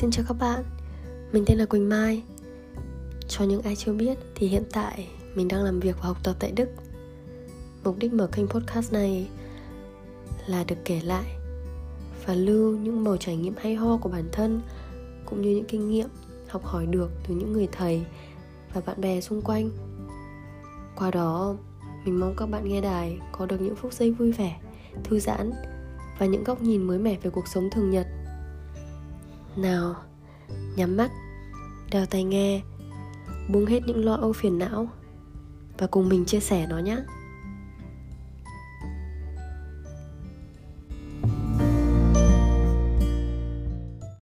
Xin chào các bạn, mình tên là Quỳnh Mai. Cho những ai chưa biết thì hiện tại mình đang làm việc và học tập tại Đức. Mục đích mở kênh podcast này là được kể lại và lưu những màu trải nghiệm hay ho của bản thân cũng như những kinh nghiệm học hỏi được từ những người thầy và bạn bè xung quanh. Qua đó mình mong các bạn nghe đài có được những phút giây vui vẻ thư giãn và những góc nhìn mới mẻ về cuộc sống thường nhật nào, nhắm mắt, đeo tai nghe, buông hết những lo âu phiền não và cùng mình chia sẻ nó nhé